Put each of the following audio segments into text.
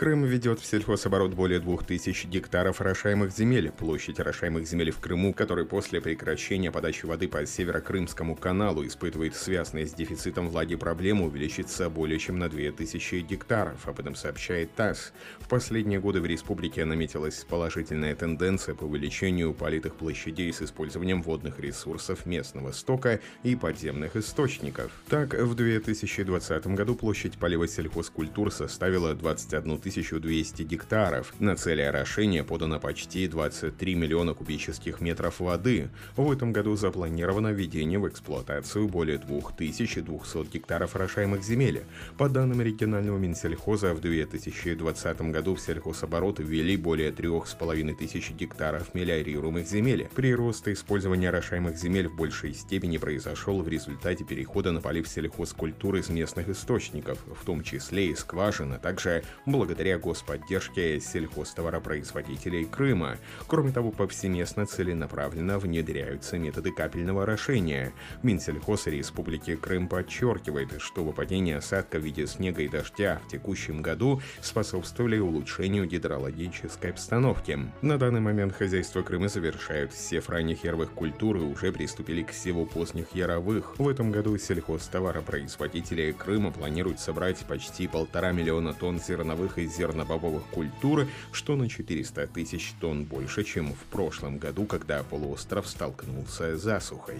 Крым ведет в сельхозоборот более 2000 гектаров орошаемых земель. Площадь орошаемых земель в Крыму, который после прекращения подачи воды по Северо-Крымскому каналу испытывает связанные с дефицитом влаги проблему, увеличится более чем на 2000 гектаров. Об этом сообщает ТАСС. В последние годы в республике наметилась положительная тенденция по увеличению политых площадей с использованием водных ресурсов местного стока и подземных источников. Так, в 2020 году площадь полива сельхозкультур составила 21 тысяч 1200 гектаров. На цели орошения подано почти 23 миллиона кубических метров воды. В этом году запланировано введение в эксплуатацию более 2200 гектаров орошаемых земель. По данным регионального Минсельхоза, в 2020 году в сельхозоборот ввели более 3500 гектаров мелиорируемых земель. Прирост использования орошаемых земель в большей степени произошел в результате перехода на полив сельхозкультуры из местных источников, в том числе и скважин, а также благодаря благодаря господдержке сельхозтоваропроизводителей Крыма. Кроме того, повсеместно целенаправленно внедряются методы капельного орошения. Минсельхоз Республики Крым подчеркивает, что выпадение осадка в виде снега и дождя в текущем году способствовали улучшению гидрологической обстановки. На данный момент хозяйство Крыма завершают все ранних яровых культур и уже приступили к севу поздних яровых. В этом году сельхозтоваропроизводители Крыма планируют собрать почти полтора миллиона тонн зерновых и зернобобовых культур, что на 400 тысяч тонн больше, чем в прошлом году, когда полуостров столкнулся с засухой.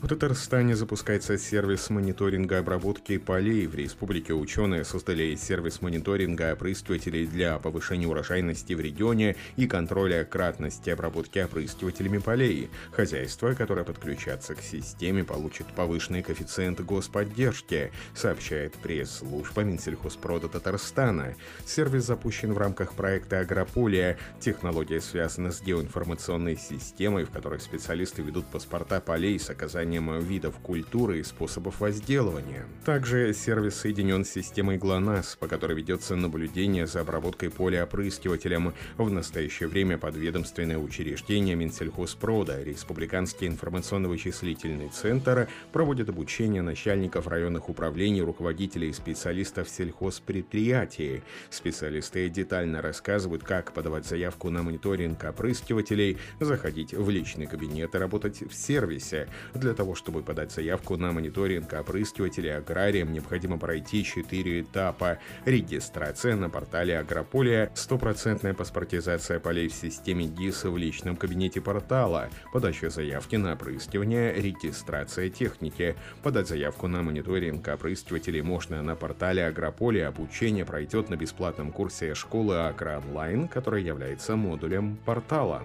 В Татарстане запускается сервис мониторинга обработки полей. В республике ученые создали сервис мониторинга опрыскивателей для повышения урожайности в регионе и контроля кратности обработки опрыскивателями полей. Хозяйства, которые подключатся к системе, получат повышенный коэффициент господдержки, сообщает пресс-служба Минсельхозпрода Татарстана. Сервис запущен в рамках проекта «Агрополия». Технология связана с геоинформационной системой, в которой специалисты ведут паспорта полей с оказанием описанием видов культуры и способов возделывания. Также сервис соединен с системой ГЛОНАСС, по которой ведется наблюдение за обработкой поля опрыскивателем. В настоящее время подведомственное учреждение Минсельхозпрода, Республиканский информационно-вычислительный центр проводит обучение начальников районных управлений, руководителей и специалистов сельхозпредприятий. Специалисты детально рассказывают, как подавать заявку на мониторинг опрыскивателей, заходить в личный кабинет и работать в сервисе. Для того, того, чтобы подать заявку на мониторинг опрыскивателей аграриям, необходимо пройти 4 этапа. Регистрация на портале Агрополия, стопроцентная паспортизация полей в системе ГИС в личном кабинете портала, подача заявки на опрыскивание, регистрация техники. Подать заявку на мониторинг опрыскивателей можно на портале Агрополия. Обучение пройдет на бесплатном курсе школы Агро Онлайн, который является модулем портала.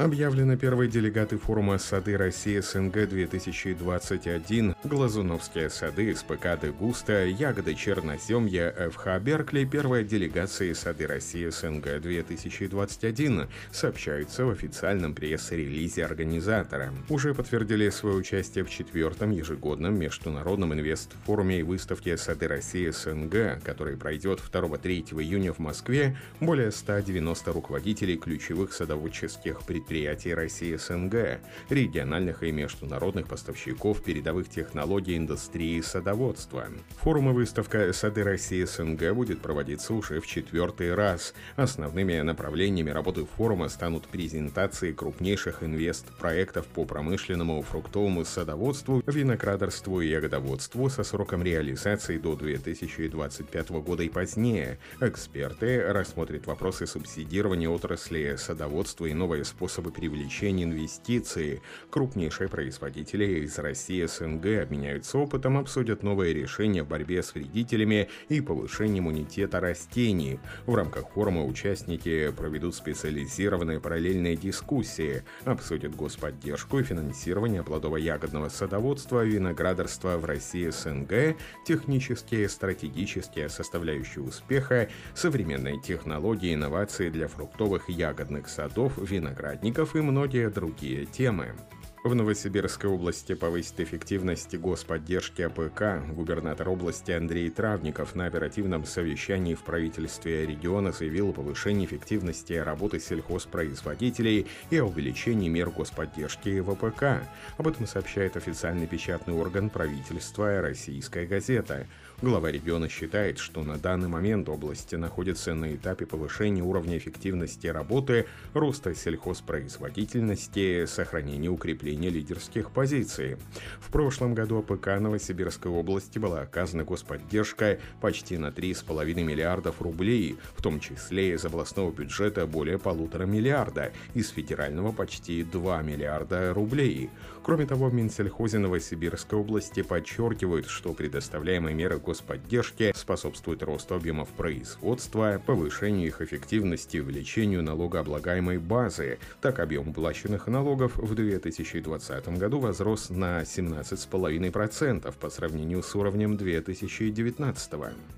Объявлены первые делегаты форума «Сады России СНГ-2021», Глазуновские сады, СПК «Дегуста», Ягоды Черноземья, ФХ Беркли, первая делегация «Сады России СНГ-2021», сообщаются в официальном пресс-релизе организатора. Уже подтвердили свое участие в четвертом ежегодном международном инвест-форуме и выставке «Сады России СНГ», который пройдет 2-3 июня в Москве, более 190 руководителей ключевых садоводческих предприятий предприятий России СНГ, региональных и международных поставщиков передовых технологий индустрии садоводства. Форум и выставка «Сады России СНГ» будет проводиться уже в четвертый раз. Основными направлениями работы форума станут презентации крупнейших инвест-проектов по промышленному, фруктовому садоводству, виноградарству и ягодоводству со сроком реализации до 2025 года и позднее. Эксперты рассмотрят вопросы субсидирования отрасли садоводства и новые способы способы привлечения инвестиций. Крупнейшие производители из России СНГ обменяются опытом, обсудят новые решения в борьбе с вредителями и повышение иммунитета растений. В рамках форума участники проведут специализированные параллельные дискуссии, обсудят господдержку и финансирование плодово-ягодного садоводства и виноградарства в России СНГ, технические, стратегические составляющие успеха, современные технологии, инновации для фруктовых и ягодных садов, виноградников и многие другие темы. В Новосибирской области повысить эффективность господдержки АПК губернатор области Андрей Травников на оперативном совещании в правительстве региона заявил о повышении эффективности работы сельхозпроизводителей и о увеличении мер господдержки в АПК. Об этом сообщает официальный печатный орган правительства «Российская газета». Глава региона считает, что на данный момент области находится на этапе повышения уровня эффективности работы, роста сельхозпроизводительности, сохранения укрепления лидерских позиций. В прошлом году АПК Новосибирской области была оказана господдержка почти на 3,5 миллиардов рублей, в том числе из областного бюджета более полутора миллиарда, из федерального почти 2 миллиарда рублей. Кроме того, в Минсельхозе Новосибирской области подчеркивают, что предоставляемые меры господдержки способствуют росту объемов производства, повышению их эффективности увеличению налогооблагаемой базы. Так, объем уплаченных налогов в 2020 году возрос на 17,5% по сравнению с уровнем 2019.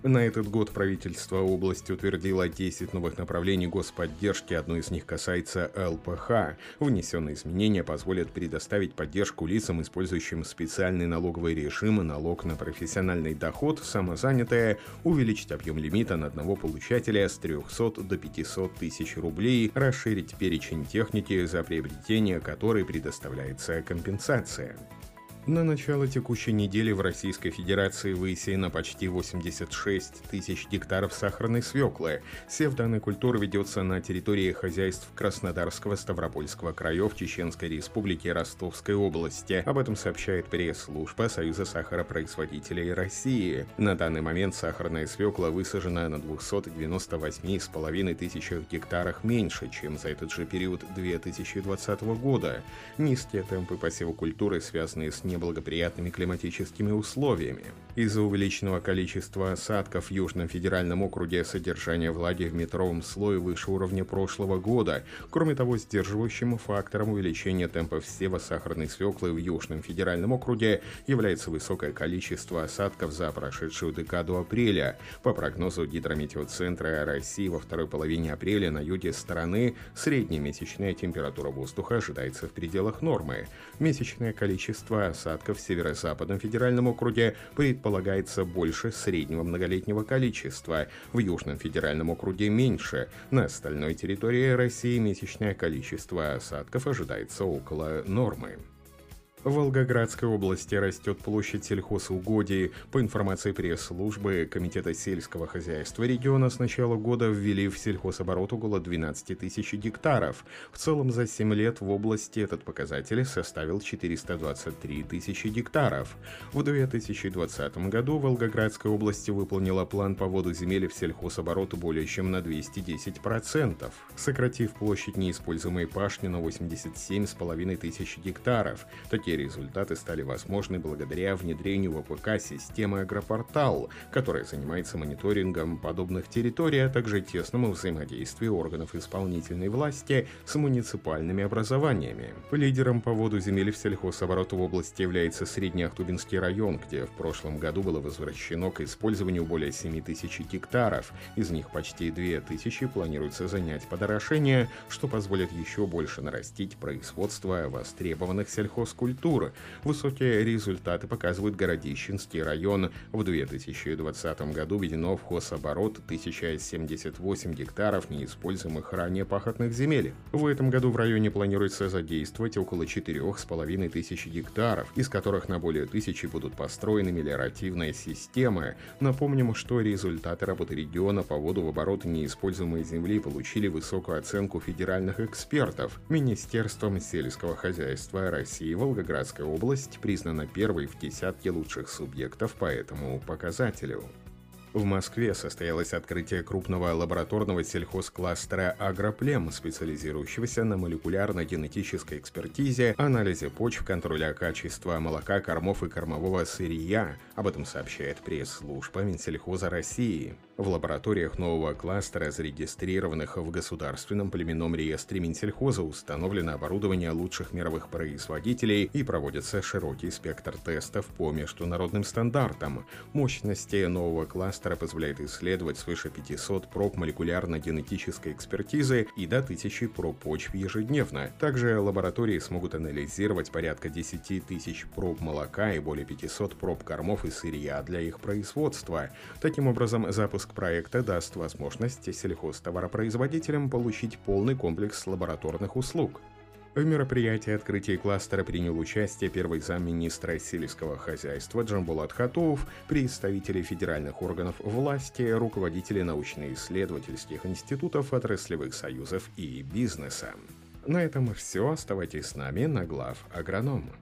На этот год правительство области утвердило 10 новых направлений господдержки, одно из них касается ЛПХ. Внесенные изменения позволят предоставить поддержку лицам, использующим специальный налоговый режим и налог на профессиональный доход, самозанятые, увеличить объем лимита на одного получателя с 300 до 500 тысяч рублей, расширить перечень техники, за приобретение которой предоставляется компенсация. На начало текущей недели в Российской Федерации высеяно почти 86 тысяч гектаров сахарной свеклы. Сев данной культуры ведется на территории хозяйств Краснодарского, Ставропольского краев, Чеченской Республики Ростовской области. Об этом сообщает пресс-служба Союза сахаропроизводителей России. На данный момент сахарная свекла высажена на 298,5 тысячах гектарах меньше, чем за этот же период 2020 года. Низкие темпы посева культуры, связанные с неблагоприятными климатическими условиями. Из-за увеличенного количества осадков в Южном федеральном округе содержание влаги в метровом слое выше уровня прошлого года. Кроме того, сдерживающим фактором увеличения темпов сева сахарной свеклы в Южном федеральном округе является высокое количество осадков за прошедшую декаду апреля. По прогнозу Гидрометеоцентра России во второй половине апреля на юге страны средняя месячная температура воздуха ожидается в пределах нормы. Месячное количество осадков в северо-западном федеральном округе предполагается больше среднего многолетнего количества, в Южном федеральном округе меньше. На остальной территории России месячное количество осадков ожидается около нормы. В Волгоградской области растет площадь сельхозугодий. По информации пресс-службы Комитета сельского хозяйства региона с начала года ввели в сельхозоборот около 12 тысяч гектаров. В целом за 7 лет в области этот показатель составил 423 тысячи гектаров. В 2020 году Волгоградская область выполнила план по воду земель в сельхозоборот более чем на 210%, сократив площадь неиспользуемой пашни на 87,5 тысяч гектаров. Такие Такие результаты стали возможны благодаря внедрению в ВПК системы Агропортал, которая занимается мониторингом подобных территорий, а также тесному взаимодействию органов исполнительной власти с муниципальными образованиями. Лидером по воду земель в сельхозобороту в области является Средний район, где в прошлом году было возвращено к использованию более 7 тысяч гектаров. Из них почти 2 тысячи планируется занять под орошение, что позволит еще больше нарастить производство востребованных сельхозкультур культуры. Высокие результаты показывают Городищенский район. В 2020 году введено в хозоборот 1078 гектаров неиспользуемых ранее пахотных земель. В этом году в районе планируется задействовать около 4,5 тысяч гектаров, из которых на более тысячи будут построены мелиоративные системы. Напомним, что результаты работы региона по воду в оборот неиспользуемой земли получили высокую оценку федеральных экспертов. Министерством сельского хозяйства России Волгоград Волгоградская область признана первой в десятке лучших субъектов по этому показателю. В Москве состоялось открытие крупного лабораторного сельхозкластера «Агроплем», специализирующегося на молекулярно-генетической экспертизе, анализе почв, контроля качества молока, кормов и кормового сырья. Об этом сообщает пресс-служба Минсельхоза России. В лабораториях нового кластера, зарегистрированных в Государственном племенном реестре Минсельхоза, установлено оборудование лучших мировых производителей и проводится широкий спектр тестов по международным стандартам. Мощности нового кластера позволяет исследовать свыше 500 проб молекулярно-генетической экспертизы и до 1000 проб почв ежедневно. Также лаборатории смогут анализировать порядка 10 тысяч проб молока и более 500 проб кормов и сырья для их производства. Таким образом, Запуск проекта даст возможность сельхозтоваропроизводителям получить полный комплекс лабораторных услуг. В мероприятии открытия кластера принял участие первый замминистра сельского хозяйства Джамбулат Хатуов, представители федеральных органов власти, руководители научно-исследовательских институтов, отраслевых союзов и бизнеса. На этом все. Оставайтесь с нами на глав агроном.